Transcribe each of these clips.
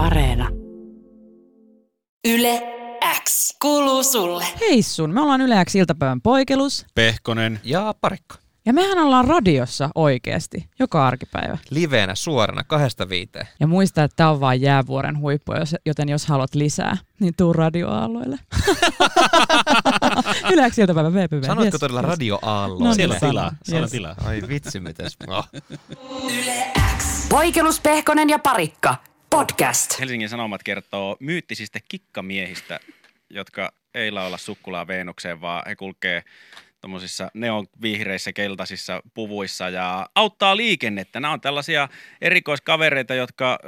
Areena. Yle X kuuluu sulle. Hei sun, me ollaan Yle X iltapäivän poikelus. Pehkonen. Ja parikko. Ja mehän ollaan radiossa oikeasti, joka arkipäivä. Liveenä suorana kahdesta viiteen. Ja muista, että tämä on vain jäävuoren huippu, jos- joten jos haluat lisää, niin tuu radioaalloille. Yle X iltapäivän VPV. Sanoitko Yes, todella yes. No Siellä niin, on tilaa. Siellä Yes. tilaa. Ai vitsi, mites. Oh. Yle X. Poikelus, Pehkonen ja Parikka. Podcast. Helsingin Sanomat kertoo myyttisistä kikkamiehistä, jotka ei laula sukkulaa Veenukseen, vaan he kulkee tuommoisissa neonvihreissä keltaisissa puvuissa ja auttaa liikennettä. Nämä on tällaisia erikoiskavereita, jotka ö,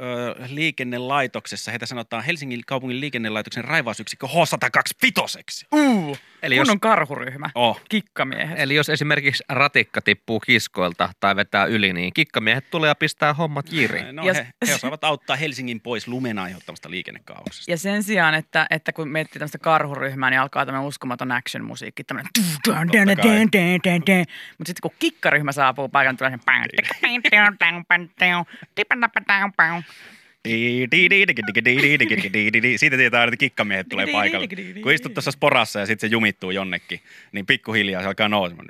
liikennelaitoksessa, heitä sanotaan Helsingin kaupungin liikennelaitoksen raivausyksikkö H125. Uu, Eli, jos, kunnon karhuryhmä. Oh. Kikkamiehet. eli jos esimerkiksi ratikka tippuu kiskoilta tai vetää yli, niin kikkamiehet tulee ja pistää hommat jiriin. No, Ja he, he osaavat auttaa Helsingin pois lumen aiheuttamasta liikennekaauksesta. Ja sen sijaan, että, että kun miettii tämmöistä karhuryhmää, niin alkaa tämmöinen uskomaton action-musiikki. Tämmöinen Mutta sitten kun kikkaryhmä saapuu paikan, tulee Siitä tietää aina, että kikkamiehet tulee paikalle. Kun istut tuossa sporassa ja sitten se jumittuu jonnekin, niin pikkuhiljaa se alkaa nousemaan.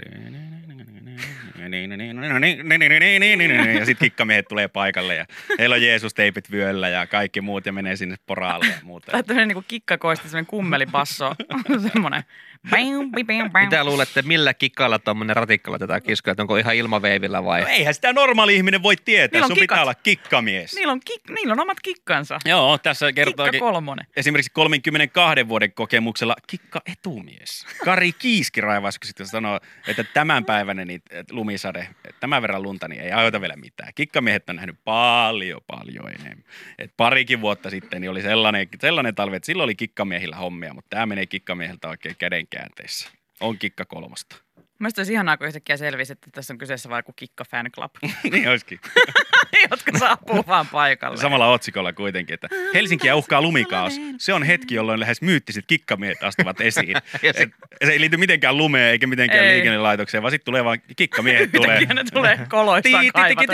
Ja sitten kikkamiehet tulee paikalle ja heillä on Jeesus-teipit vyöllä ja kaikki muut ja menee sinne sporaalle ja muuta. Tai tämmöinen niin kikkakoista, semmoinen kummelipasso. semmoinen. Mitä luulette, millä kikalla tuommoinen ratikka laitetaan kiskoja? Että onko ihan ilmaveivillä vai? No eihän sitä normaali ihminen voi tietää, Niillä on sun pitää kikat. olla kikkamies. Niillä on, kik, niillä on omat kikkansa. Joo, tässä kolmonen. esimerkiksi 32 vuoden kokemuksella kikka etumies. Kari Kiiski raivaisko sitten sanoo, että tämänpäiväinen niin, lumisade, tämän verran lunta, niin ei aiheuta vielä mitään. Kikkamiehet on nähnyt paljon, paljon enemmän. Et parikin vuotta sitten niin oli sellainen, sellainen talvi, että silloin oli kikkamiehillä hommia, mutta tämä menee kikkamieheltä oikein kädenkäänteessä. On kikka kolmosta. Mielestäni olisi ihanaa, kun yhtäkkiä selvisi, että tässä on kyseessä vain joku kikka fan club, niin olisikin. jotka saapuu vaan paikalle. Samalla otsikolla kuitenkin, että Helsinkiä uhkaa lumikaos. Se on hetki, jolloin lähes myyttiset kikkamiehet astuvat esiin. Sit- se ei liity mitenkään lumeen eikä mitenkään Ei. liikennelaitokseen, vaan sitten tulee vaan kikkamiehet tulee. Ne tulee koloistaan kaivata.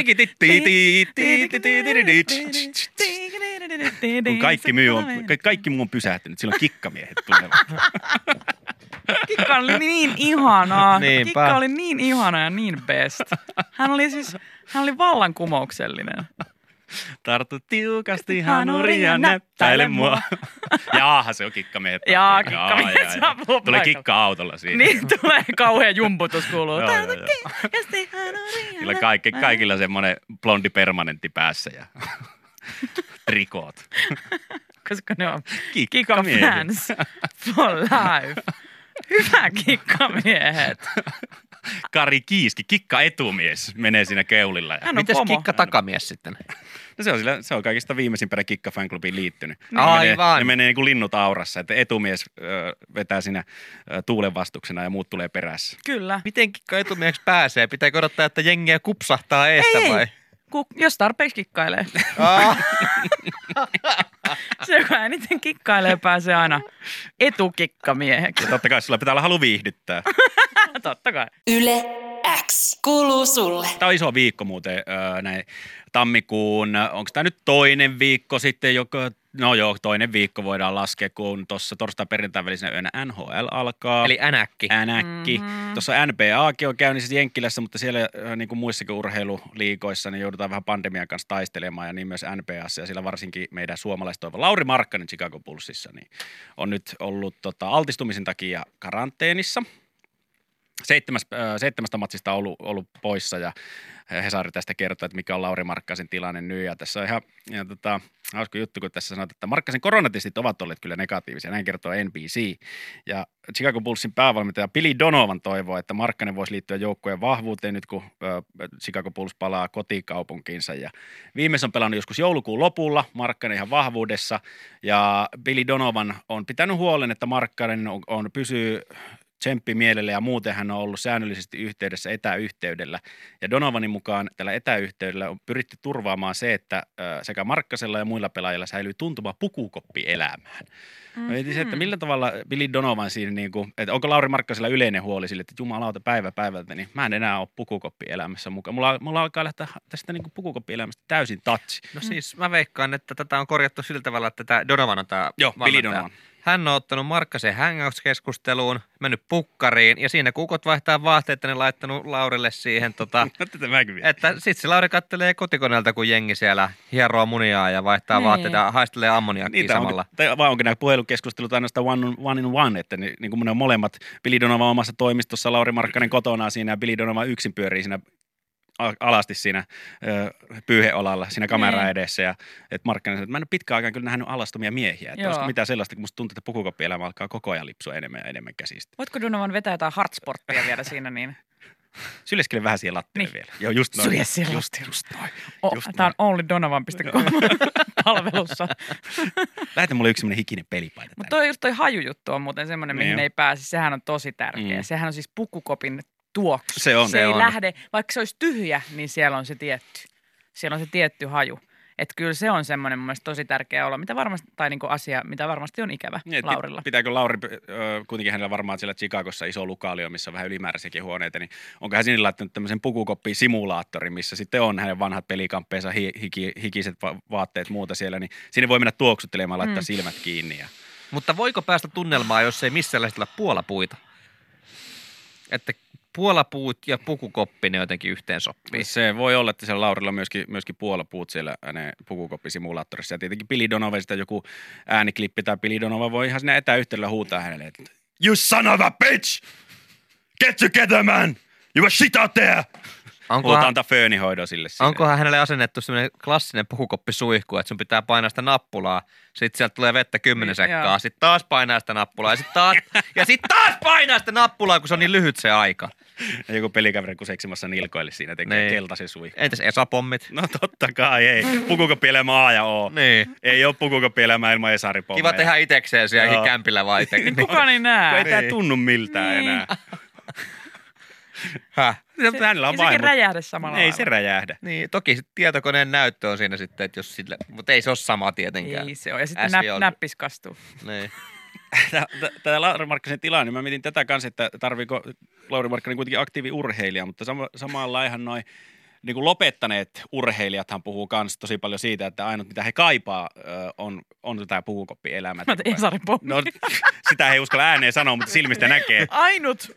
Kun kaikki, myy on, ka- kaikki muu on pysähtynyt, silloin kikkamiehet tulevat. Kikka oli niin ihanaa. Niinpä. Kikka oli niin ihana ja niin best. Hän oli siis, hän oli vallankumouksellinen. Tartu tiukasti hanuriin ja näppäile mua. Jaaha, se on kikkamiehet. Jaa, Jaa, kikkamiehet saapuu Tulee paikalle. kikka-autolla siinä. Niin tulee kauhea jumputus kuuluu. Joo, joo. Niillä kaikki, kaikilla semmoinen blondi permanentti päässä ja trikoot. Koska ne on Kikkamiehet. kikka-fans for life. Hyvä kikkamiehet. Kari Kiiski, kikka etumies, menee siinä keulilla. Ja Hän on Mites pomo. kikka takamies sitten? No se, on sillä, se on kaikista viimeisimpänä Kikka fanklubiin liittynyt. Niin. Ne menee, Aivan. ne menee niin kuin linnut aurassa, että etumies ö, vetää siinä ö, tuulen vastuksena ja muut tulee perässä. Kyllä. Miten kikka etumieheksi pääsee? Pitääkö odottaa, että jengiä kupsahtaa eestä Ei, vai? Ku, jos tarpeeksi kikkailee. Se, joka eniten kikkailee, pääsee aina etukikkamieheksi. Ja totta kai sulla pitää olla halu viihdyttää. Totta kai. Yle X kuuluu sulle. Tämä on iso viikko muuten näin tammikuun, onko tämä nyt toinen viikko sitten, joka, no joo, toinen viikko voidaan laskea, kun tuossa torstai perjantai välisenä yönä NHL alkaa. Eli änäkki. Änäkki. Mm-hmm. Tuossa NBAkin on käynnissä Jenkkilässä, mutta siellä äh, niin kuin muissakin urheiluliikoissa niin joudutaan vähän pandemian kanssa taistelemaan ja niin myös NBAssa ja siellä varsinkin meidän suomalaistoivo Lauri Markkanen Chicago Bullsissa niin on nyt ollut tota, altistumisen takia karanteenissa. Seitsemäs, seitsemästä matsista ollut, ollut poissa ja Hesari tästä kertoo, että mikä on Lauri Markkasen tilanne nyt. Ja tässä on ihan, ihan tota, hauska juttu, kun tässä sanotaan, että Markkasen koronatestit ovat olleet kyllä negatiivisia. Näin kertoo NBC. Ja Chicago Bullsin päävalmentaja Billy Donovan toivoo, että Markkanen voisi liittyä joukkueen vahvuuteen nyt, kun Chicago Bulls palaa kotikaupunkiinsa. Ja viimeis on pelannut joskus joulukuun lopulla, Markkanen ihan vahvuudessa. Ja Billy Donovan on pitänyt huolen, että Markkanen on, on pysyy tsemppi mielelle ja muuten hän on ollut säännöllisesti yhteydessä etäyhteydellä. Ja Donovanin mukaan tällä etäyhteydellä on pyritty turvaamaan se, että sekä Markkasella ja muilla pelaajilla säilyy tuntuma pukukoppi elämään. Mm-hmm. Mietin se, että millä tavalla Billy Donovan siinä, niin kuin, että onko Lauri Markkasella yleinen huoli sille, että jumalauta päivä päivältä, niin mä en enää ole pukukoppi elämässä mukaan. Mulla, mulla alkaa lähteä tästä niin pukukoppi elämästä täysin tatsi. No siis mä veikkaan, että tätä on korjattu sillä tavalla, että tämä Donovan on tämä Joo, Billy Donovan. Hän on ottanut Markkasen hangouts-keskusteluun, mennyt pukkariin ja siinä kuukot vaihtaa vaatteet, ne laittanut Laurille siihen, tota, että sit se Lauri kattelee kotikoneelta, kun jengi siellä hieroo muniaa ja vaihtaa Niin. vaatteita ja haistelee ammoniakkiä Niitä samalla. onko, tai vai onko nämä puhelukeskustelut ainoastaan one, on, one in one, että niin, niin kuin ne on molemmat Billy Donovan omassa toimistossa, Lauri Markkanen kotona siinä ja Billy Donovan yksin pyörii siinä alasti siinä ö, pyyheolalla, siinä kameran Niin. edessä. Ja, että Markkanen sanoi, että mä en ole pitkään aikaan kyllä nähnyt alastomia miehiä. Että olisiko mitään sellaista, kun musta tuntuu, että pukukoppielämä alkaa koko ajan lipsua enemmän ja enemmän käsistä. Voitko Donovan vetää jotain hardsporttia vielä siinä niin? Syljeskele vähän siihen lattialle Niin. vielä. Joo, just noin. Sylje siihen just, just noin. Oh, Just Tämä on onlydonovan.com palvelussa. Lähetä mulle yksi semmoinen hikinen pelipaita. Mutta toi, just toi hajujuttu on muuten semmoinen, Niin mihin on. ei pääse. Sehän on tosi tärkeä. Mm. Sehän on siis pukukopin tuoksu. Se on. Se, Se ei on. lähde, vaikka se olisi tyhjä, niin siellä on se tietty. Siellä on se tietty haju. Että kyllä se on semmoinen mun mielestä tosi tärkeä olla, mitä varmasti, tai niinku asia, mitä varmasti on ikävä Niin, Laurilla. Pitääkö Lauri, kuitenkin hänellä varmaan siellä Chicagossa iso lukaalio, missä on vähän ylimääräisiäkin huoneita, niin onko hän sinne laittanut tämmöisen pukukoppi-simulaattorin, missä sitten on hänen vanhat pelikamppeensa, hi, hiki, hikiset va- vaatteet muuta siellä, niin sinne voi mennä tuoksuttelemaan, laittaa Mm. silmät kiinni. Ja... Mutta voiko päästä tunnelmaan, jos ei missään lähestyllä puolapuita? Että puolapuut ja pukukoppi ne jotenkin yhteen sopii. Se voi olla, että siellä Laurilla on myöskin, myöskin puolapuut siellä hänen pukukoppisimulaattorissa. Ja tietenkin Donovan sitä joku ääniklippi tai Billy Donovan voi ihan sinne etäyhteydellä huutaa hänelle, että You son of a bitch! Get together, man! You were shit out there! Onkohan, antaa föönihoidon sille siinä. onkohan hänelle asennettu sellainen klassinen pukukoppi-suihku, että sun pitää painaa sitä nappulaa, sitten sieltä tulee vettä kymmenen Niin, sekkaa, sitten taas painaa sitä nappulaa ja sitten taas, ja sit taas painaa sitä nappulaa, kun se on niin lyhyt se aika. Ja joku pelikaveri kun seksimassa nilkoille siinä tekee Niin. keltaisen suihku. Entäs Esapommit? No totta kai, ei. Pukukoppielämä A ja O. Niin. Ei ole pukukoppielämä ilman esaripommeja. Kiva tehdä itekseen siellä kämpillä vai itse. Niin kukaan ei Kun näe. ei tää Niin. tunnu miltään Niin. enää. Häh? Se, hänellä on vain, räjähdä samalla Ei lailla. se räjähdä. Niin, toki sit tietokoneen näyttö on siinä sitten, että jos sille, mutta ei se ole sama tietenkään. Ei se on. Ja sitten näp, oli. näppis kastuu. Niin. Tämä Lauri Markkasen tilanne, niin mä mietin tätä kanssa, että tarviiko Lauri Markkanen kuitenkin aktiiviurheilija, mutta sama, samalla ihan noin niin kuin lopettaneet urheilijathan puhuu myös tosi paljon siitä, että ainut mitä he kaipaa on, on tämä pukukoppielämä. Mä tein Esari. No sitä he ei uskalla ääneen sanoa, mutta silmistä näkee. Ainut,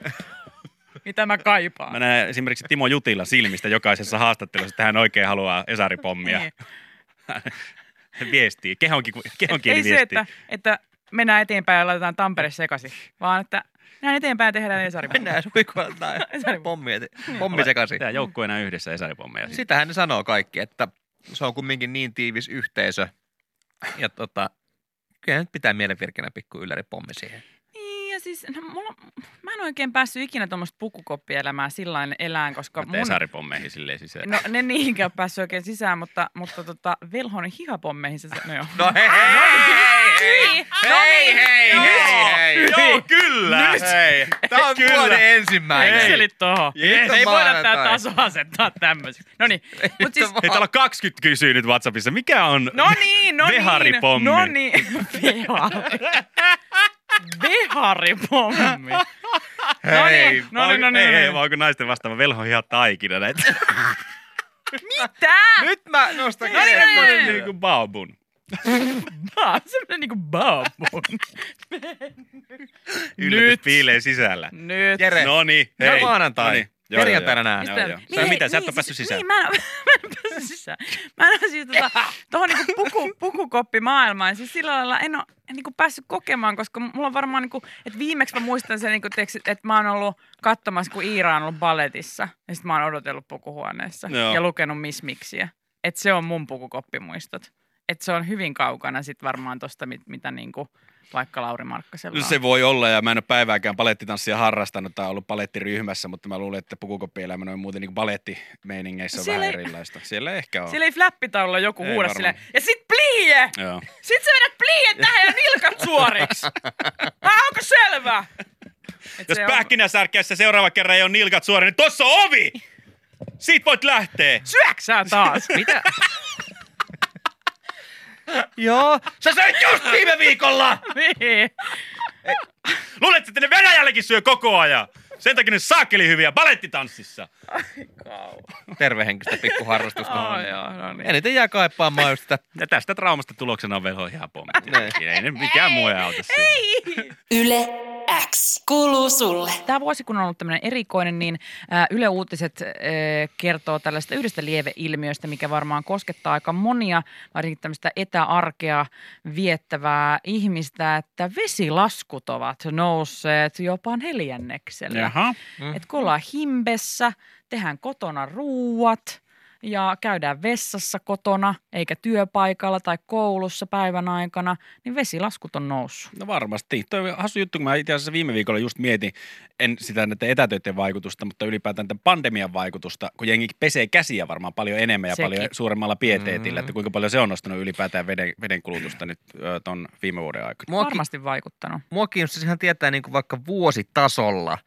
mitä mä kaipaan. Mä näen esimerkiksi Timo Jutila silmistä jokaisessa haastattelussa, että hän oikein haluaa Esari-pommia. Niin. Viestii, kehonkin, kehonkieli ei se, viestii. että, että mennään eteenpäin ja laitetaan Tampere sekaisin, vaan että mennään eteenpäin ja tehdään Esari pommi. Mennään suihkuun tai Esari pommi, pommi sekaisin. Tämä joukkueena yhdessä Esari-pommeja. Sitähän ne sanoo kaikki, että se on kumminkin niin tiivis yhteisö. Ja tota, kyllä nyt pitää mielenvirkkinä pikku ylläri pommi siihen. Niin, ja siis no, mulla, mä en oikein päässyt ikinä tuommoista pukukoppielämää sillä lailla elään, koska Mun... Esari-pommeihin silleen sisään. No ne niinkään päässyt oikein sisään, mutta, mutta tota, velhon hihapommeihin se, no joo. No hei, hei, hei, hei, No hei, niin, hei, joo. hei, hei. Joo, kyllä! Nyt. Hei, tää on Kyllä. vuoden ensimmäinen. Excelit tohon. Yes. Ei voida tää taso asettaa tämmöiseksi. No niin, mutta siis... Hei, täällä on 20 kysyy nyt WhatsAppissa. Mikä on No niin, no niin. Veharipommi. No niin. Vehari. Veharipommi. No niin, no niin, no niin. Ei, no ei, niin. vaan onko naisten vastaava velho ihan taikina näitä. Mitä? Nyt mä nostan No niin, no niin, no niin. niin kuin baobun. Tää on semmonen niinku babun. Yllätys Nyt. piilee sisällä. Nyt. Jere, No niin, No hei. maanantai. No niin. Joo, Perjantaina joo, nähdään. joo. Joo. Sä mitä, sä et ole niin, päässyt siis- sisään. Niin, mä en, mä en päässyt sisään. Mä en ole siis tota, tohon niinku puku, pukukoppimaailmaan. Siis sillä lailla en ole niinku päässyt kokemaan, koska mulla on varmaan niinku, että viimeksi mä muistan sen, niinku, että mä oon ollut katsomassa, kun Iira on ollut balletissa. Ja sit mä oon odotellut pukuhuoneessa Joo. ja lukenut Miss Mixiä. Että se on mun pukukoppimuistot. Että se on hyvin kaukana sit varmaan tosta, mit, mitä niinku vaikka Lauri Markkasella No se voi olla, ja mä en ole päivääkään palettitanssia harrastanut tai ollut palettiryhmässä, mutta mä luulen, että pukukoppielämä on muuten niin balettimeiningeissä on Siellä vähän ei- erilaista. Siellä ehkä on. Siellä ei flappitaululla joku Ei huuda silleen, ja sit plie! Joo. Sit sä vedät pliet tähän ja nilkat suoriksi. Vai onko selvä? Jos se on- pähkinäsärkkäessä seuraava kerran ei ole nilkat suora, niin tossa on ovi! Siitä voit lähteä. Syöksää taas. Mitä? Joo, sä söit just viime viikolla! niin. Luulet, että ne Venäjällekin syö koko ajan. Sen takia ne saakeli hyviä balettitanssissa. Tervehenkistä pikkuharrastusta. Oh, joo, no niin. Eniten jää kaipaamaan just sitä. Ja tästä traumasta tuloksena on velho ihan pommi. Niin. Ei ne mikään muu ei auta siinä. Yle X kuuluu sulle. Tämä vuosi, kun on ollut tämmöinen erikoinen, niin ää, Yle Uutiset ää, kertoo tällaista yhdestä lieveilmiöstä, mikä varmaan koskettaa aika monia, varsinkin tämmöistä etäarkea viettävää ihmistä, että vesilaskut ovat nousseet jopa neljänneksellä. Jaha. Mm. Et kun ollaan himbessä, tehdään kotona ruuat ja käydään vessassa kotona, eikä työpaikalla tai koulussa päivän aikana, niin vesilaskut on noussut. No varmasti. Toi on hassu juttu, kun mä itse asiassa viime viikolla just mietin, en sitä näiden etätöiden vaikutusta, mutta ylipäätään tämän pandemian vaikutusta, kun jengi pesee käsiä varmaan paljon enemmän ja Sekin. paljon suuremmalla pieteetillä, Mm. että kuinka paljon se on nostanut ylipäätään veden, vedenkulutusta nyt ö, ton viime vuoden aikana. Mua, ki- Varmasti vaikuttanut. mua kiinnostaisi ihan tietää niin kuin vaikka vuositasolla,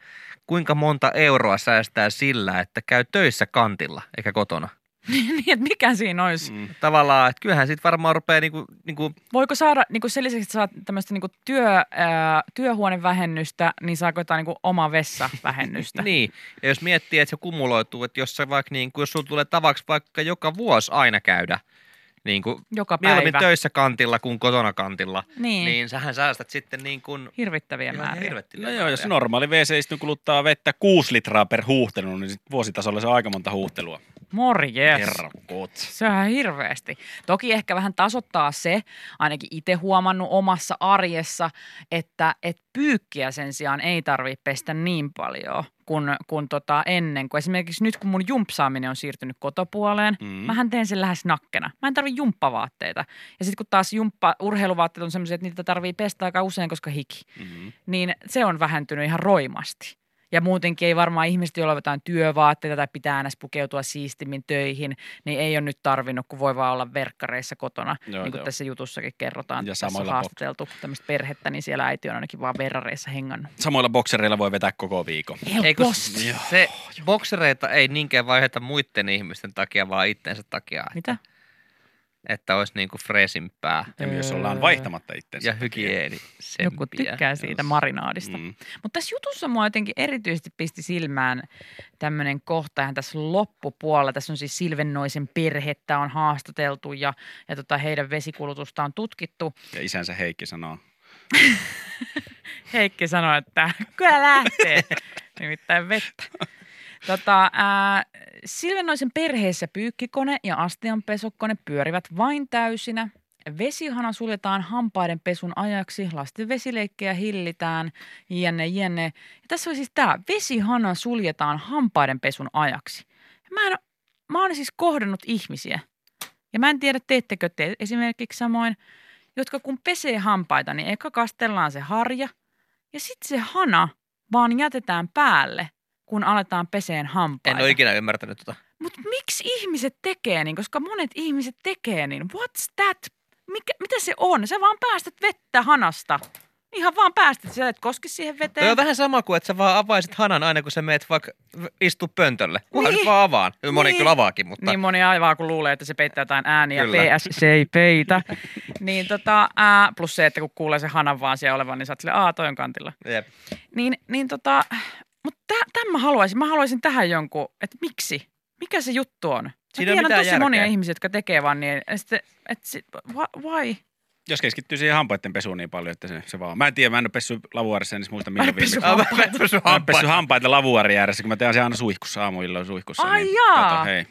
kuinka monta euroa säästää sillä, että käy töissä kantilla eikä kotona. niin, että mikä siinä olisi? Mm. Tavallaan, että kyllähän siitä varmaan rupeaa niin kuin, niin kuin Voiko saada, niin kuin sen lisäksi, että saat tämmöistä niin kuin työ, ää, työhuonevähennystä, niin saako jotain niin kuin oma vessavähennystä? Niin, ja jos miettii, että se kumuloituu, että jos, sä vaikka, niin kuin, jos sulla tulee tavaksi vaikka joka vuosi aina käydä niin kuin, Joka mieluummin päivä. töissä kantilla kuin kotona kantilla, Niin. niin, niin sähän säästät sitten niin kuin, Hirvittäviä määriä. hirvettäviä No joo, jos määriä. normaali WC-istun kuluttaa vettä 6 litraa per huuhtelu, niin sit vuositasolla se on aika monta huuhtelua. Morjes. Herrakot. Se on ihan hirveästi. Toki ehkä vähän tasoittaa se, ainakin itse huomannut omassa arjessa, että et pyykkiä sen sijaan ei tarvitse pestä niin paljon kuin, kuin tota ennen. Kun esimerkiksi nyt, kun mun jumpsaaminen on siirtynyt kotopuoleen, Mm. mm. mähän teen sen lähes nakkena. Mä en tarvi jumppavaatteita. Ja sitten kun taas jumppa, urheiluvaatteet on sellaisia, että niitä tarvii pestä aika usein, koska hiki, Mm-hmm. niin se on vähentynyt ihan roimasti. Ja muutenkin ei varmaan ihmiset, joilla on jotain työvaatteita tai pitää aina pukeutua siistimmin töihin, niin ei ole nyt tarvinnut, kun voi vaan olla verkkareissa kotona. Joo, niin kuin joo. tässä jutussakin kerrotaan. Ja tässä on haastateltu tämmöistä perhettä, niin siellä äiti on ainakin vaan verrareissa hengannut. Samoilla boksereilla voi vetää koko viikon. Ei, kun Helposti. se boksereita ei niinkään vaiheta muiden ihmisten takia, vaan itsensä takia. Mitä? Että olisi niin kuin freesimpää Ja myös Öö. ollaan vaihtamatta itsensä. ja hygieni. Joku tykkää siitä marinaadista. Mm. Mutta tässä jutussa mua jotenkin erityisesti pisti silmään tämmöinen kohta ihan tässä loppupuolella. Tässä on siis Silvennoisen perhettä on haastateltu ja, ja tota heidän vesikulutusta on tutkittu. Ja isänsä Heikki sanoo, Heikki sanoi, että kyllä lähtee, nimittäin vettä. Tota, ää, Silvennoisen perheessä pyykkikone ja astianpesukone pyörivät vain täysinä. Vesihana suljetaan hampaiden pesun ajaksi, lasten vesileikkejä hillitään, jne, jne. Ja tässä oli siis tämä, vesihana suljetaan hampaiden pesun ajaksi. Mä, en, mä oon siis kohdannut ihmisiä, ja mä en tiedä teettekö te esimerkiksi samoin, jotka kun pesee hampaita, niin eka kastellaan se harja, ja sitten se hana vaan jätetään päälle, kun aletaan peseen hampaita. En ole ikinä ymmärtänyt tota. Mutta miksi ihmiset tekee niin? Koska monet ihmiset tekee niin. What's that? Mikä, mitä se on? Sä vaan päästät vettä hanasta. Ihan vaan päästät. Sä et koski siihen Toi veteen. on vähän sama kuin, että sä vaan avaisit hanan aina, kun sä meet vaikka istu pöntölle. Kunhan Niin. nyt vaan avaan. Moni Niin. kyllä avaakin, mutta Niin moni aivaa, kun luulee, että se peittää jotain ääniä. Kyllä. PS, se ei peitä. niin tota, ää, plus se, että kun kuulee se hanan vaan siellä olevan, niin sä oot silleen, aa, toi on kantilla. jep. Niin, niin tota, mutta tämän mä haluaisin. Mä haluaisin tähän jonkun, että miksi? Mikä se juttu on? Siinä ole tiedän tosi järkeä. monia ihmisiä, jotka tekee vaan niin. Että sit, wh- why? jos keskittyy siihen hampaiden pesuun niin paljon, että se, se vaan. Mä en tiedä, mä en ole pessyt lavuaarissa, en edes muista milloin viimeksi. Mä en en hampaita. hampaita lavuaarin ääressä, kun mä teen sen aina suihkussa aamuilloin suihkussa. Ai niin, jaa. Kato, hei.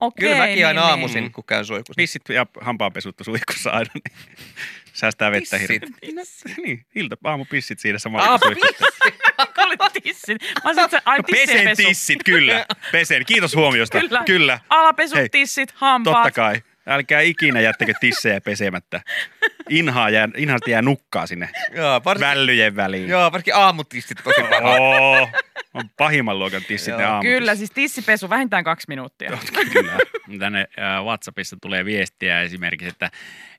Okei, Kyllä mäkin aina niin, aamuisin, niin. kun käyn suihkussa. Pissit ja hampaanpesut suihkussa aina, niin säästää vettä Pissit? hirveästi. Niin, ilta, aamu pissit siinä samalla. Niin. Kuulit tissit. Mä sanoin, että ai No, Pesen tisseenpesu. tissit, kyllä. Pesen, kiitos huomiosta. Kyllä. Kyllä, Alapesut, Hei, tissit, hampaat. totta kai. Älkää ikinä jättäkö tissejä pesemättä. Inhaa jää, inhaasti jää nukkaa sinne Joo, varsinkin, vällyjen väliin. joo, varsinkin aamutistit tosi paha. Oo. On pahimman luokan tissit Joo. ne aamut. Kyllä, siis tissipesu vähintään kaksi minuuttia. Kyllä. Tänne WhatsAppissa tulee viestiä esimerkiksi, että,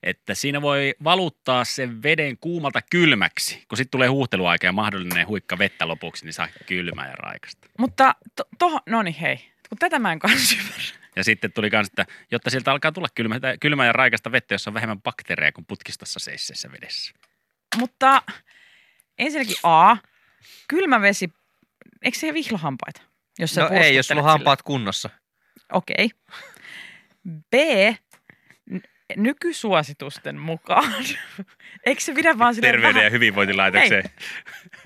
että siinä voi valuttaa sen veden kuumalta kylmäksi. Kun sitten tulee huuhteluaika ja mahdollinen huikka vettä lopuksi, niin saa kylmää ja raikasta. Mutta to, tohon, no niin hei, kun tätä mä en kanssa ymmärrä. Ja sitten tuli myös, että jotta sieltä alkaa tulla kylmää, kylmää ja raikasta vettä, jossa on vähemmän bakteereja kuin putkistossa seisseessä vedessä. Mutta ensinnäkin A, kylmä vesi, eikö se vihlohampaita? Jos sä No ei, jos sulla on hampaat kunnossa. Okei. B, n- nykysuositusten mukaan. Eikö se pidä vaan silleen Terveyden ja vähän... hyvinvointilaitokseen.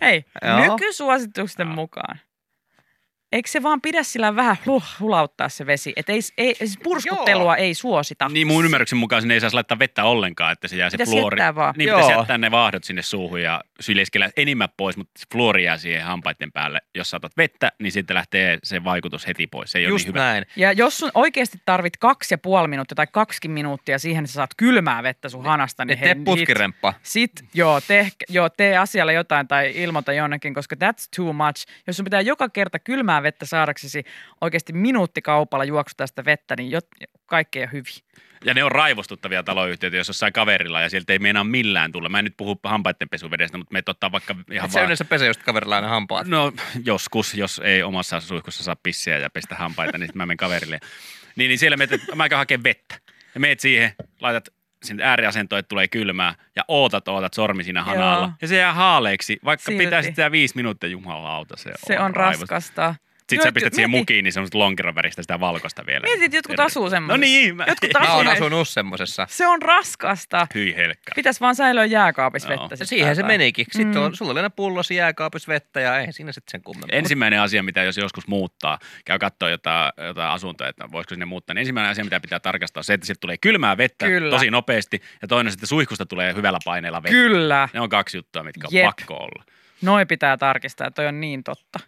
Hei, Joo. nykysuositusten mukaan. Eikö se vaan pidä sillä vähän huh, hulauttaa se vesi? Että ei, ei, siis purskuttelua ei suosita. Niin mun ymmärryksen mukaan sinne ei saisi laittaa vettä ollenkaan, että se jää se Pitäisi fluori. jättää vaan. Niin Joo. pitäisi jättää ne vaahdot sinne suuhun ja syljeskellä enimmät pois, mutta fluori jää siihen hampaiden päälle. Jos saatat vettä, niin sitten lähtee se vaikutus heti pois. Se ei Just ole niin hyvä. näin. Ja jos sun oikeasti tarvit kaksi ja puoli minuuttia tai kaksi minuuttia siihen, että sä saat kylmää vettä sun hanasta, niin Et tee putkiremppa. Sit, joo, tee, joo, tee asialle jotain tai ilmoita jonnekin, koska that's too much. Jos sun pitää joka kerta kylmää vettä saadaksesi oikeasti minuuttikaupalla juoksuta sitä vettä, niin jot, kaikki ei ole hyvin. Ja ne on raivostuttavia taloyhtiöitä, jos jossain kaverilla ja sieltä ei meinaa millään tulla. Mä en nyt puhu hampaiden pesuvedestä, mutta me ottaa vaikka ihan Et se vaan... yleensä pesee just kaverilla aina hampaat. No joskus, jos ei omassa suihkussa saa pissiä ja pestä hampaita, niin sitten mä menen kaverille. Niin, niin siellä menet, että mä aikaan hakea vettä. Ja meet siihen, laitat sinne ääriasentoon, että tulee kylmää ja ootat, ootat sormi siinä hanalla. Joo. Ja se jää haaleeksi, vaikka Silti. pitää sitä viisi minuuttia, jumalauta, se, Se on raivos. raskasta. Sitten sä pistät siihen mukiin, niin semmoista lonkeron väristä sitä valkoista vielä. Mietit, että jotkut Terve. asuu semmoisessa. No niin, mä... Jotkut Mä oon asunut semmosessa. Se on raskasta. Hyi helkkä. Pitäisi vaan säilöä jääkaapissa vettä. Sit siihen se menikin. Sitten Mm. on, sulla oli aina pullosi jääkaapissa vettä ja ei siinä sitten sen kummempaa. Ensimmäinen asia, mitä jos joskus muuttaa, käy katsoa jotain, jotain asuntoa, että voisiko sinne muuttaa, niin ensimmäinen asia, mitä pitää tarkastaa, on se, että sieltä tulee kylmää vettä Kyllä. tosi nopeasti, ja toinen sitten suihkusta tulee hyvällä paineella vettä. Kyllä. Ne on kaksi juttua, mitkä on Jep. pakko olla. Noi pitää tarkistaa, toi on niin totta.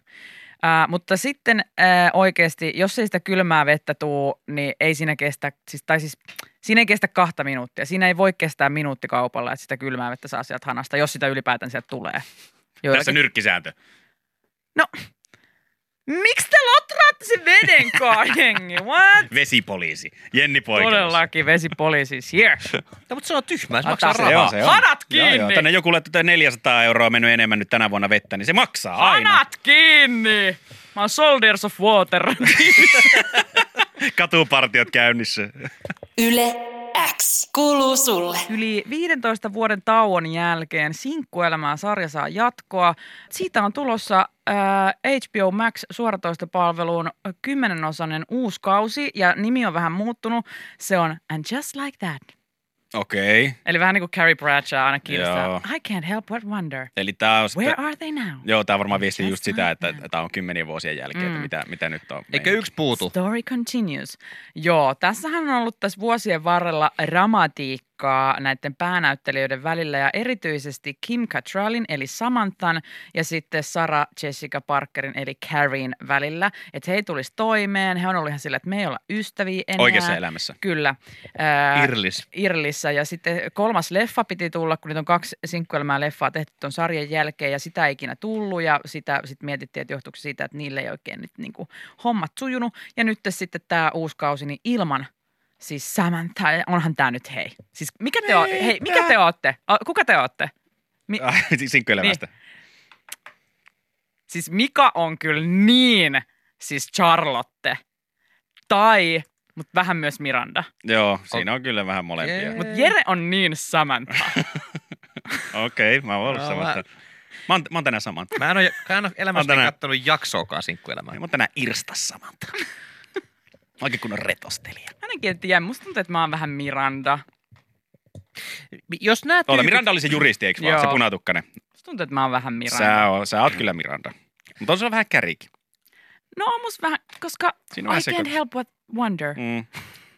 Ää, mutta sitten ää, oikeasti, jos ei sitä kylmää vettä tuu, niin ei siinä kestä, siis, tai siis siinä ei kestä kahta minuuttia. Siinä ei voi kestää minuuttikaupalla, että sitä kylmää vettä saa sieltä hanasta, jos sitä ylipäätään sieltä tulee. Tässä Joillakin- nyrkkisääntö. No, miksi te lotraatte sen veden kaa, jengi? What? Vesipoliisi. Jenni Poikelus. Todellakin vesipoliisi is here. No, mutta se on tyhmää, se maksaa se rahaa. on. Se on. Hanat Joo, joo. kiinni! Tänne joku laittoi 400 euroa mennyt enemmän nyt tänä vuonna vettä, niin se maksaa aina. Hanat kiinni! Mä oon Soldiers of Water. Katupartiot käynnissä. Yle X kuuluu sulle. Yli 15 vuoden tauon jälkeen Sinkkuelämää sarja saa jatkoa. Siitä on tulossa äh, HBO Max suoratoistopalveluun kymmenenosainen uusi kausi ja nimi on vähän muuttunut. Se on And Just Like That. Okei. Okay. Eli vähän niin kuin Carrie Bradshaw aina kiinnostaa. Joo. I can't help but wonder. Eli tää on Where sitten, are they now? joo, tää varmaan viestii Just sitä, like että tämä on kymmenien vuosien jälkeen, että Mm. mitä, mitä nyt on. Eikö meininki. yksi puutu? Story continues. Joo, tässähän on ollut tässä vuosien varrella dramatiikkaa näiden päänäyttelijöiden välillä ja erityisesti Kim Cattrallin eli Samanthan ja sitten Sarah Jessica Parkerin eli Carrien välillä. Että he ei tulisi toimeen, he on ollut ihan sillä, että me ei olla ystäviä enää. Oikeassa elämässä. Kyllä. Ää, Irlis. Irlissä ja sitten kolmas leffa piti tulla, kun niitä on kaksi sinkkuelämää leffaa tehty tuon sarjan jälkeen ja sitä ei ikinä tullut ja sitä sitten mietittiin, että johtuuko siitä, että niille ei oikein nyt niin kuin hommat sujunut ja nyt sitten tämä uusi kausi niin ilman siis Samantha, onhan tämä nyt hei. Siis mikä te, o, hei, mikä te ootte? O, Kuka te ootte? Mi- Ah, Sinkkuelämästä. Siis Mika on kyllä niin siis Charlotte tai, mutta vähän myös Miranda. Joo, siinä on kyllä vähän molempia. Jee. Mutta Jere on niin Samantha. Okei, okay, mä oon ollut No, samasta. mä- Mä oon, mä oon tänään Samanta. Mä en ole, mä en ole elämässäni tänään- kattonut jaksoakaan sinkkuelämää. Mä oon tänään Irsta Samanta. Oikein kunnon retostelija. Ainakin en tiedä, musta tuntuu, että mä oon vähän Miranda. Jos näet Oota, Miranda oli se juristi, eikö vaan? Joo. Se punatukkainen. Musta tuntuu, että mä oon vähän Miranda. Sä, oot, sä oot kyllä Miranda. Mutta on sulla vähän kärikin. No on musta vähän, koska Siinä on I can't help but wonder. Mm.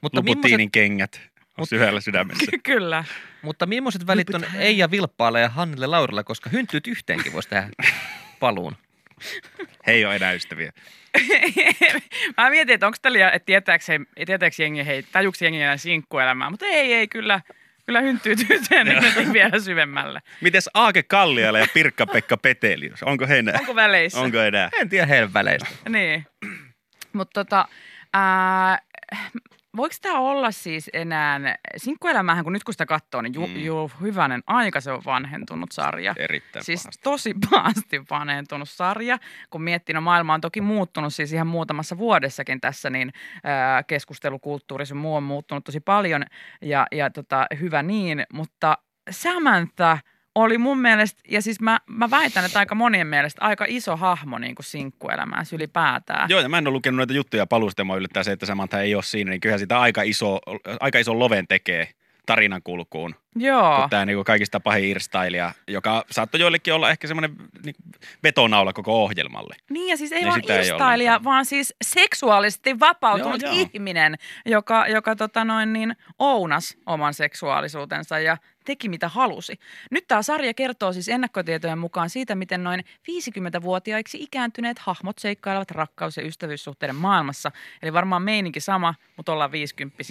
mutta, millaiset, Luputiinin kengät on syvällä sydämessä. Kyllä. mutta millaiset välit on Eija Vilppaalle ja Hannille Laurilla, koska hynttyyt yhteenkin voisi tehdä paluun. He ei ole enää ystäviä. Mä mietin, että onko tällä, että tietääkö, he, tietääkö jengi, hei, tajuuko jengi enää sinkkuelämää, mutta ei, ei kyllä. kyllä hynttyy tytöön, niin mentiin vielä syvemmälle. Mites Aake Kalliala ja Pirkka-Pekka Petelius? Onko he enää? Onko väleissä? Onko enää? En tiedä heidän väleistä. Niin. Mutta tota, ää, voiko tämä olla siis enää, sinkkuelämähän kun nyt kun sitä katsoo, niin ju, Mm. ju, hyvänen aika se on vanhentunut sarja. Erittäin Siis pahasti. tosi pahasti vanhentunut sarja, kun miettii, no maailma on toki muuttunut siis ihan muutamassa vuodessakin tässä, niin ää, keskustelukulttuuri sun muu on muuttunut tosi paljon ja, ja tota, hyvä niin, mutta Samantha oli mun mielestä, ja siis mä, mä väitän, että aika monien mielestä aika iso hahmo niin kuin sinkkuelämässä ylipäätään. Joo, ja mä en ole lukenut noita juttuja palusta, ja mua yllättää se, että Samantha ei ole siinä, niin kyllähän sitä aika iso, aika iso loven tekee tarinan kulkuun. Joo. Kun tämä niin kaikista pahin irstailija, joka saattoi joillekin olla ehkä semmoinen niin vetonaula koko ohjelmalle. Niin ja siis ei Niin vaan ei irstailija, ollenkaan. vaan siis seksuaalisesti vapautunut Joo, joo. ihminen, joka, joka tota noin niin, ounas oman seksuaalisuutensa ja teki mitä halusi. Nyt tämä sarja kertoo siis ennakkotietojen mukaan siitä, miten noin 50-vuotiaiksi ikääntyneet hahmot seikkailevat rakkaus- ja ystävyyssuhteiden maailmassa. Eli varmaan meininki sama, mutta ollaan 50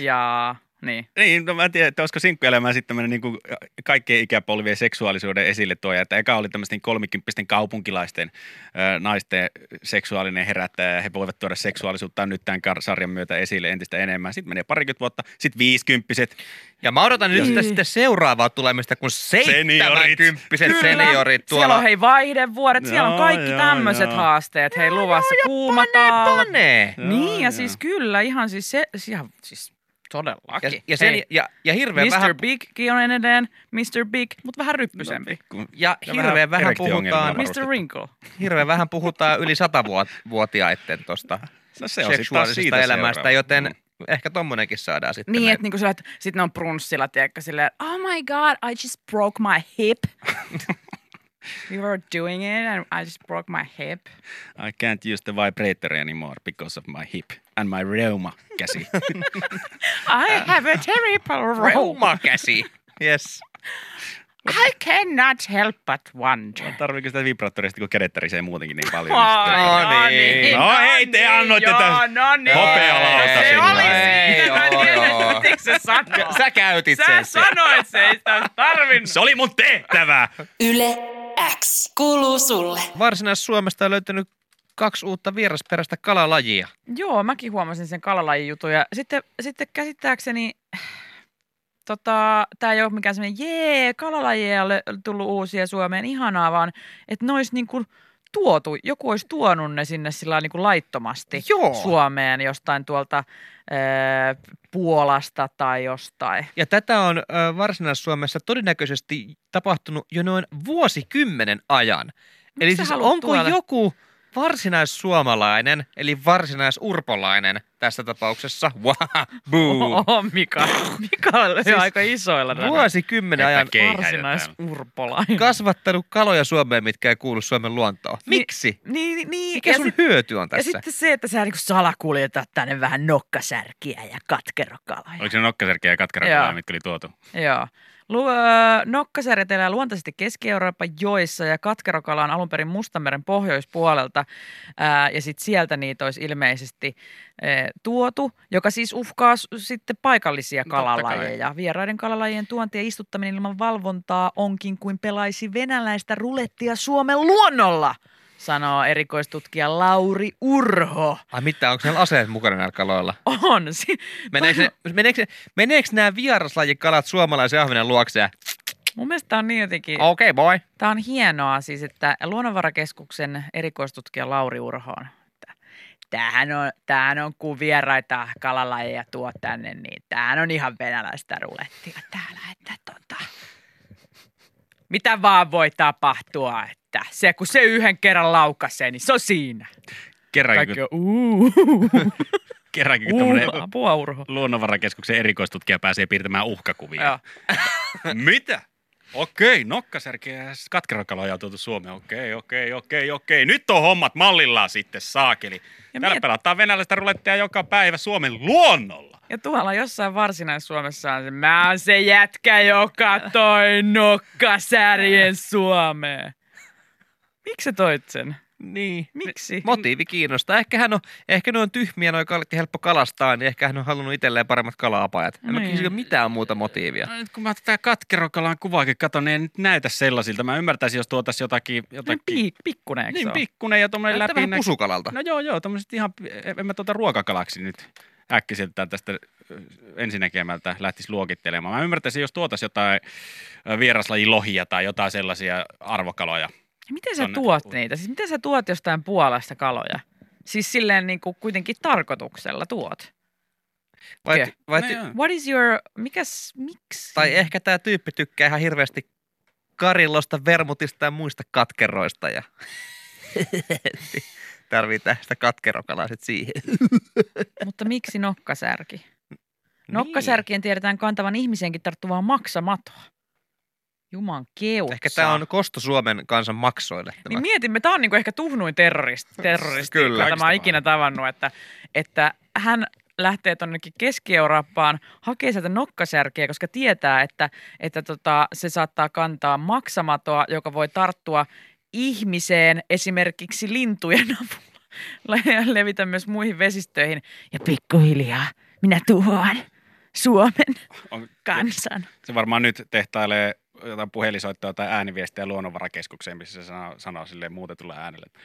ja niin. Niin, no mä en tiedä, että olisiko sinkkuelämää sitten tämmöinen niin kuin kaikkien ikäpolvien seksuaalisuuden esille tuoja. Että eka oli tämmöisten kolmikymppisten kaupunkilaisten ö, naisten seksuaalinen herättäjä ja he voivat tuoda seksuaalisuutta nyt tämän kar- sarjan myötä esille entistä enemmän. Sitten menee parikymmentä vuotta, sitten viisikymppiset. Ja mä odotan nyt sitä Niin. sitten seuraavaa tulemista, kun seitsemänkymppiset seniorit Siellä tuolla... on hei vaihdevuodet, siellä on Joo, kaikki joo, tämmöiset joo. haasteet. Hei luvassa kuuma talvi. Panee. Niin, ja Joo, siis joo. kyllä, ihan siis se, ihan siis todellakin. ja, sen, Hei, ja, ja hirveän Mr. vähän, Bigkin on edelleen Mr. Big, mutta vähän ryppysempi. No, ja Ja hirveän vähän puhutaan. Mr. Wrinkle. hirveän vähän puhutaan yli satavuotiaiden tuosta No se on seksuaalisesta siitä elämästä, seuraava. joten Mm. ehkä tommonenkin saadaan sitten. Niin, että niinku sillä, että sit ne on brunssilla, tiedätkö, silleen, oh my god, I just broke my hip. We were doing it and I just broke my hip. I can't use the vibrator anymore because of my hip and my reuma käsi. I have a terrible rope. Reumakäsi. Yes. I cannot help but wonder. Tarviiko sitä vibraattorista, kun kädet tärisee muutenkin niin paljon? Ai, No niin. No hei, te annoitte joo, tästä no niin. hopealauta Se sinne. oli Ei, siinä, mä tiedän, se sanoa. Sä käytit Sä sen. sanoit se, ei sitä tarvinnut. Se oli mun tehtävä! Yle X kuuluu sulle. Varsinais-Suomesta on löytynyt kaksi uutta vierasperäistä kalalajia. Joo, mäkin huomasin sen kalalajin jutun. Ja sitten, sitten käsittääkseni, tota, tämä ei ole mikään semmoinen, jee, kalalajeja on tullut uusia Suomeen, ihanaa, vaan että ne olisi niin kuin tuotu, joku olisi tuonut ne sinne sillä niin kuin laittomasti Joo. Suomeen jostain tuolta ää, Puolasta tai jostain. Ja tätä on ö, Varsinais-Suomessa todennäköisesti tapahtunut jo noin vuosikymmenen ajan. Eli sä siis onko tuoda? joku varsinaissuomalainen, eli varsinaisurpolainen tässä tapauksessa, Wahoo, Oho, Mika. Mika oli Siis aika isoilla vuosikymmenen ajan Varsinaisurpolainen. kasvattanut kaloja Suomeen, mitkä ei kuulu Suomen luontoon. Niin, Miksi? Niin, niin. Mikä ja sun sit- hyöty on Ja tässä? sitten se, että sä niinku salakuljetat tänne vähän nokkasärkiä ja katkerokaloja. Oliko se nokkasärkiä ja katkerakaloja, Joo. mitkä oli tuotu? Joo. Lu- öö, nokkasärjet elää luontaisesti Keski-Euroopan joissa ja katkerokala on alun perin Mustanmeren pohjoispuolelta. Ää, ja sitten sieltä niitä olisi ilmeisesti ee, tuotu, joka siis uhkaa s- sitten paikallisia kai. kalalajeja. Vieraiden kalalajien tuonti ja istuttaminen ilman valvontaa onkin kuin pelaisi venäläistä rulettia Suomen luonnolla, sanoo erikoistutkija Lauri Urho. Ai mitä, onko siellä aseet mukana näillä kaloilla? On. Si- Meneekö, ne, meneekö, ne- meneekö nämä vieraslajikalat suomalaisen ahvenen luokse? ja Mun mielestä tää on niin jotenkin, Okei, okay, boy. tämä on hienoa siis, että Luonnonvarakeskuksen erikoistutkija Lauri Urhoon, että tämähän on, tämähän on kun vieraita kalalajeja tuo tänne, niin tämähän on ihan venäläistä rulettia täällä, että tota, mitä vaan voi tapahtua, että se kun se yhden kerran laukaisee, niin se on siinä. Kerrankin, Kaikki kun, on, uuu, kerrankin, kun tämmöinen Urho. luonnonvarakeskuksen erikoistutkija pääsee piirtämään uhkakuvia. Mitä? Okei, nokkasärkeä ja katkerakaloja on tuotu Suomeen. Okei, okei, okei, okei. Nyt on hommat mallillaan sitten, saakeli. Ja Täällä miet- pelataan venäläistä rulettia joka päivä Suomen luonnolla. Ja tuolla jossain Varsinais-Suomessa on se, mä oon se jätkä, joka toi nokkasärjen Suomeen. Miksi sä toit sen? Niin. Miksi? Motiivi kiinnostaa. Ehkä hän on, ehkä ne on tyhmiä, noin kalat ja helppo kalastaa, niin ehkä hän on halunnut itselleen paremmat kala-apajat. En mä Niin. kysy mitään muuta motiivia. No, nyt kun mä tätä katkerokalan kuvaakin katon, niin ei nyt näytä sellaisilta. Mä ymmärtäisin, jos tuotaisiin jotakin, No, jotakin pi, pikkunen, eikö niin pikkunen ja tommonen Näyttää vähän läpi. pusukalalta. No joo, joo, tommoset ihan, en mä tuota ruokakalaksi nyt äkkiseltään tästä ensinäkemältä lähtisi luokittelemaan. Mä ymmärtäisin, jos tuotaisiin jotain vieraslajilohia tai jotain sellaisia arvokaloja. Miten sä tuot u- niitä? Siis miten sä tuot jostain Puolasta kaloja? Siis silleen niin kuin kuitenkin tarkoituksella tuot. Vai, Okei. vai, No ty- joo. What is your, mikäs, miksi? tai ehkä tämä tyyppi tykkää ihan hirveästi karillosta, vermutista ja muista katkeroista. Ja tarvii tästä katkerokalaa sit siihen. Mutta miksi nokkasärki? Nokkasärkien tiedetään kantavan ihmisenkin tarttuvaa maksamatoa. Juman keutsa. Ehkä tämä on kosto Suomen kansan maksoille. Niin Tämä. mietimme, tämä on niinku ehkä tuhnuin terroristi, terroristi Kyllä. jota mä oon ikinä tavannut, että, että hän lähtee tonnekin Keski-Eurooppaan, hakee sieltä nokkasärkeä, koska tietää, että, että tota, se saattaa kantaa maksamatoa, joka voi tarttua ihmiseen esimerkiksi lintujen avulla ja levitä myös muihin vesistöihin. Ja pikkuhiljaa minä tuhoan Suomen kansan. se varmaan nyt tehtailee jotain puhelisoittoa tai ääniviestiä luonnonvarakeskukseen, missä se sanoo, sanoo silleen muutetulla äänellä. että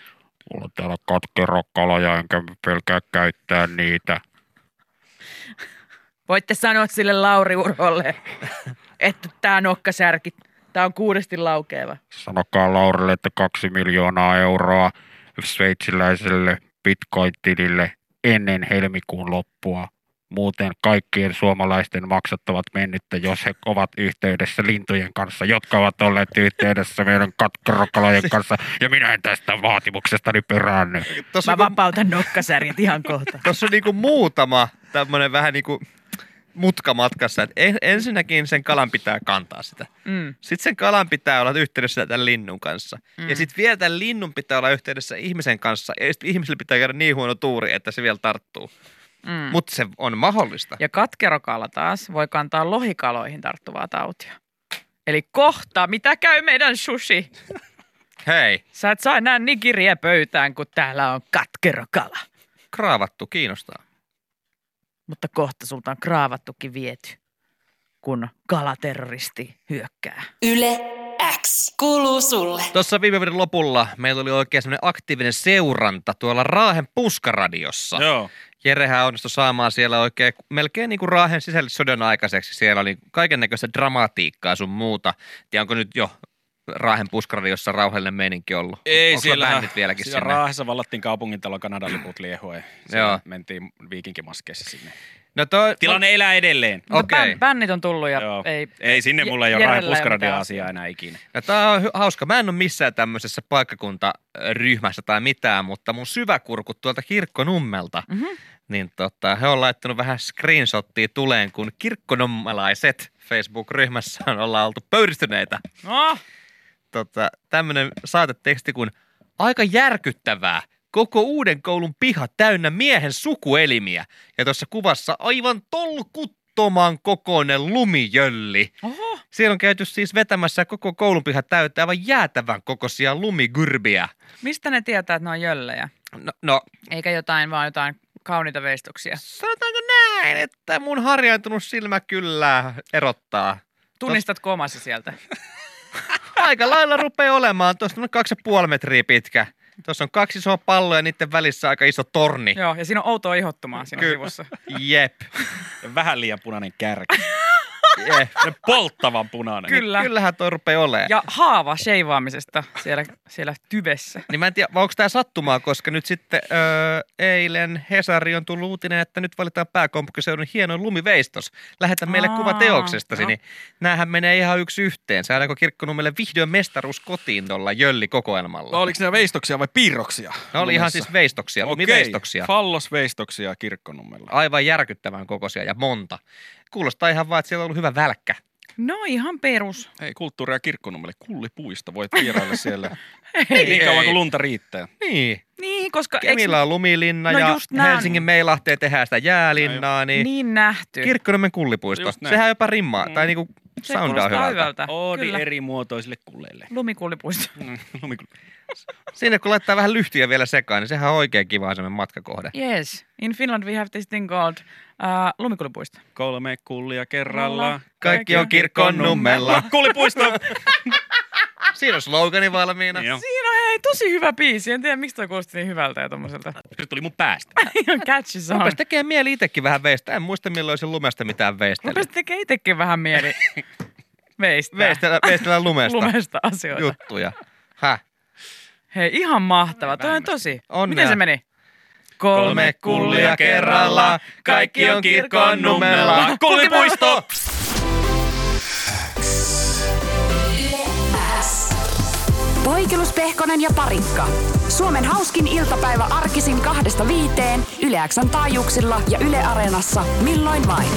Mulla on täällä katkerokaloja, enkä pelkää käyttää niitä. Voitte sanoa sille Lauri Urholle, että tämä nokkasärki, tämä on kuudesti laukeava. Sanokaa Laurille, että kaksi miljoonaa euroa sveitsiläiselle bitcoin-tilille ennen helmikuun loppua. Muuten kaikkien suomalaisten maksattavat mennyttä, jos he ovat yhteydessä lintujen kanssa, jotka ovat olleet yhteydessä meidän katkerokalojen kanssa. Ja minä en tästä vaatimuksestani peräänny. Tuossa Mä on, vapautan nokkasärjet ihan kohta. tossa on niinku muutama tämmöinen vähän niinku mutka matkassa. Et en, ensinnäkin sen kalan pitää kantaa sitä. Mm. Sitten sen kalan pitää olla yhteydessä tämän linnun kanssa. Mm. Ja sitten vielä tämän linnun pitää olla yhteydessä ihmisen kanssa. Ja sitten ihmisellä pitää käydä niin huono tuuri, että se vielä tarttuu. Mm. Mutta se on mahdollista. Ja katkerokala taas voi kantaa lohikaloihin tarttuvaa tautia. Eli kohta, mitä käy meidän sushi? Hei, Sä et saa enää nigiriä pöytään, kun täällä on katkerokala. kraavattu kiinnostaa. Mutta kohta sulta on kraavattukin viety, kun kalaterroristi hyökkää. Yle X kuuluu sulle. Tuossa viime vuoden lopulla meillä oli oikein semmoinen aktiivinen seuranta tuolla Raahen puskaradiossa. Joo. Jerehän onnistui saamaan siellä oikein melkein niin kuin Raahen sisällissodan aikaiseksi. Siellä oli kaiken näköistä dramatiikkaa sun muuta. Tiedä, onko nyt jo Raahen puskaradiossa rauhallinen meininki ollut? Ei onko siellä, vieläkin siellä sinne? Raahessa vallattiin kaupungintalo Kanadan liput liehuen. Joo. mentiin viikinkimaskeissa sinne. No toi, Tilanne elää edelleen. Okei. okay. bännit on tullut ja Joo. ei... Ei sinne mulla ei ole Jerellä Raahen ei ole puskaradio mitään asiaa enää ikinä. No tää on hauska. Mä en ole missään tämmöisessä paikkakuntaryhmässä tai mitään, mutta mun syväkurkut tuolta kirkkonummelta, Mhm. niin tota, he on laittanut vähän screenshottia tuleen, kun kirkkonummelaiset Facebook-ryhmässään ollaan oltu pöyristyneitä. No, Tota, tämmönen saateteksti kuin aika järkyttävää. Koko uuden koulun piha täynnä miehen sukuelimiä. Ja tuossa kuvassa aivan tolkuttoman kokoinen lumijölli. oho, Siellä on käyty siis vetämässä koko koulunpiha täyttä aivan jäätävän kokoisia lumigyrbiä. mistä ne tietää, että ne on jöllejä? No, no, Eikä jotain, vaan jotain kauniita veistoksia. sanotaanko näin, että mun harjaantunut silmä kyllä erottaa. Tunnistatko omasi sieltä? Aika lailla rupeaa olemaan. Tuossa on kaksi ja puoli metriä pitkä. Tuossa on kaksi isoa palloa ja niiden välissä aika iso torni. Joo, ja siinä on outoa ihottumaa siinä Kyllä. sivussa. Jep. Ja vähän liian punainen kärki. Jep. Se polttavan punainen. Kyllä. Kyllähän toi rupeaa olemaan. Ja haava sheivaamisesta siellä, siellä tyvessä. Niin mä en tiedä, onko tämä sattumaa, koska nyt sitten öö, eilen Hesari on tullut uutinen, että nyt valitaan pääkaupunkiseudun hienoin lumiveistos. Lähetä meille Aa, kuva teoksestasi, no. niin näähän menee ihan yksi yhteen. Saadaanko kirkkonummelle vihdoin mestaruus kotiin tuolla Jölli-kokoelmalla? No, oliko ne veistoksia vai piirroksia? Ne oli ihan siis veistoksia, lumiveistoksia. Fallosveistoksia kirkkonummella. Aivan järkyttävän kokoisia ja monta. Kuulostaa ihan vaan, että siellä on ollut hyvä välkkä. No ihan perus. Ei kulttuuria kirkkonummelle. Kullipuisto. Voit vierailla siellä Hei. niin kauan ei. kuin lunta riittää. Niin, Niin, koska Kemillä on lumilinna No ja. Helsingin Meilahteen tehdään sitä jäälinnaa, niin, niin nähty. Kirkkonummen kullipuisto. Sehän jopa rimmaa. Mm. Tai niinku, Se Soundaa kuulostaa hyvältä. hyvältä. Oodi Kyllä. eri muotoisille kulleille. Lumikuulipuisto. Lumikul- Sinne kun laittaa vähän lyhtiä vielä sekaan, niin sehän on oikein kiva semmoinen matkakohde. Yes. In Finland we have this thing called uh, lumikuulipuisto. Kolme kullia kerralla. Kaikki on kirkon nummella. Kullipuisto! Siinä on slogani valmiina. Joo. Siinä on hei, tosi hyvä biisi. En tiedä, miksi toi kuulosti niin hyvältä ja tommoselta. Se tuli mun päästä. Ihan catchy song. Rupesi tekee mieli itsekin vähän veistä. En muista milloin olisin lumesta mitään veistellä. Rupesi tekee itsekin vähän mieli veistää. Veistellä, veistellä lumesta Lumesta asioita. juttuja. Häh? Hei, ihan mahtava. Toi on tosi. Onnea. Miten se meni? Kolme kullia kerralla, kaikki on kirkon nummella. Kullipuisto! Poikelus, Pehkonen ja Parikka. Suomen hauskin iltapäivä arkisin kahdesta viiteen Yle Xn taajuuksilla ja Yle Areenassa milloin vain.